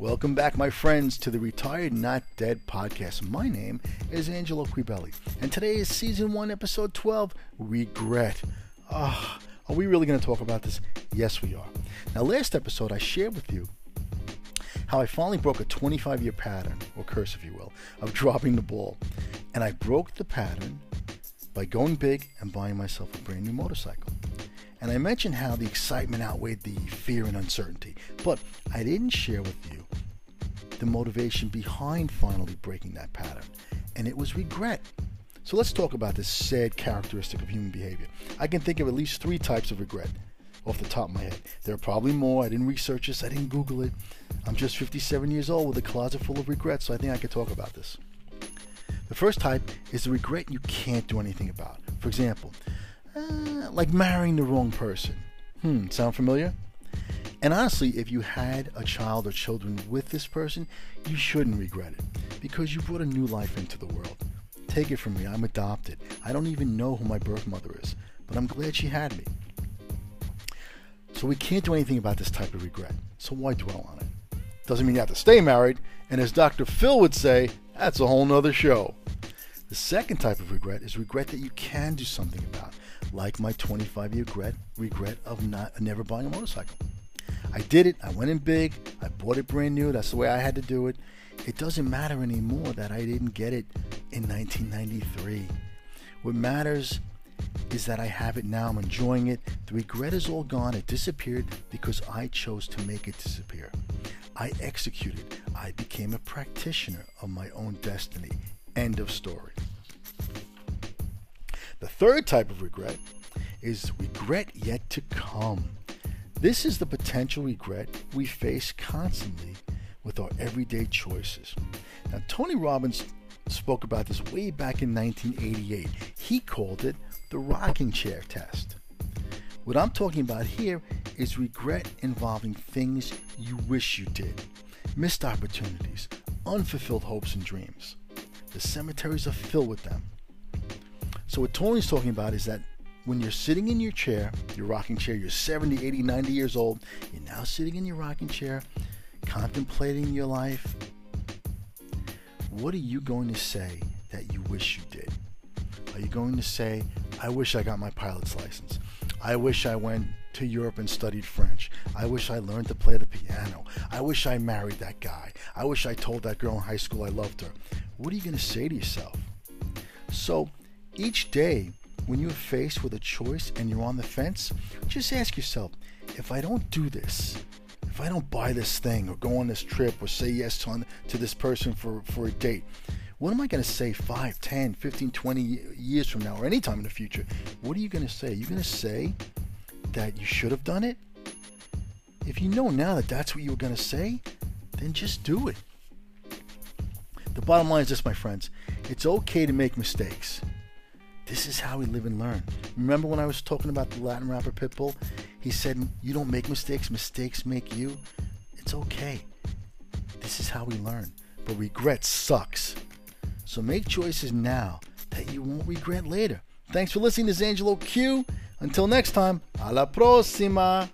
Welcome back, my friends, to the Retired Not Dead podcast. My name is Angelo Quebelli, and today is season one, episode 12 Regret. Ah, are we really going to talk about this? Yes, we are. Now, last episode, I shared with you how I finally broke a 25 year pattern, or curse, if you will, of dropping the ball. And I broke the pattern by going big and buying myself a brand new motorcycle. And I mentioned how the excitement outweighed the fear and uncertainty, but I didn't share with you the motivation behind finally breaking that pattern, and it was regret. So let's talk about this sad characteristic of human behavior. I can think of at least three types of regret off the top of my head. There are probably more. I didn't research this, I didn't Google it. I'm just 57 years old with a closet full of regrets, so I think I could talk about this. The first type is the regret you can't do anything about. For example, uh, like marrying the wrong person. Hmm, sound familiar? And honestly, if you had a child or children with this person, you shouldn't regret it because you brought a new life into the world. Take it from me, I'm adopted. I don't even know who my birth mother is, but I'm glad she had me. So we can't do anything about this type of regret. So why dwell on it? Doesn't mean you have to stay married, and as Dr. Phil would say, that's a whole nother show. The second type of regret is regret that you can do something about, like my 25 year regret, regret of not never buying a motorcycle. I did it. I went in big. I bought it brand new. That's the way I had to do it. It doesn't matter anymore that I didn't get it in 1993. What matters is that I have it now. I'm enjoying it. The regret is all gone. It disappeared because I chose to make it disappear. I executed. I became a practitioner of my own destiny. End of story. The third type of regret is regret yet to come. This is the potential regret we face constantly with our everyday choices. Now, Tony Robbins spoke about this way back in 1988. He called it the rocking chair test. What I'm talking about here is regret involving things you wish you did, missed opportunities, unfulfilled hopes and dreams. The cemeteries are filled with them. So, what Tony's talking about is that when you're sitting in your chair, your rocking chair, you're 70, 80, 90 years old, you're now sitting in your rocking chair, contemplating your life, what are you going to say that you wish you did? Are you going to say, I wish I got my pilot's license? I wish I went to Europe and studied French. I wish I learned to play the piano. I wish I married that guy. I wish I told that girl in high school I loved her. What are you going to say to yourself? So each day, when you're faced with a choice and you're on the fence, just ask yourself if I don't do this, if I don't buy this thing or go on this trip or say yes to, to this person for, for a date, what am I going to say 5, 10, 15, 20 years from now or anytime in the future? What are you going to say? Are you going to say that you should have done it? If you know now that that's what you were going to say, then just do it. The bottom line is this, my friends it's okay to make mistakes. This is how we live and learn. Remember when I was talking about the Latin rapper Pitbull? He said, You don't make mistakes, mistakes make you. It's okay. This is how we learn. But regret sucks. So make choices now that you won't regret later. Thanks for listening. This is Angelo Q. Until next time, a la próxima.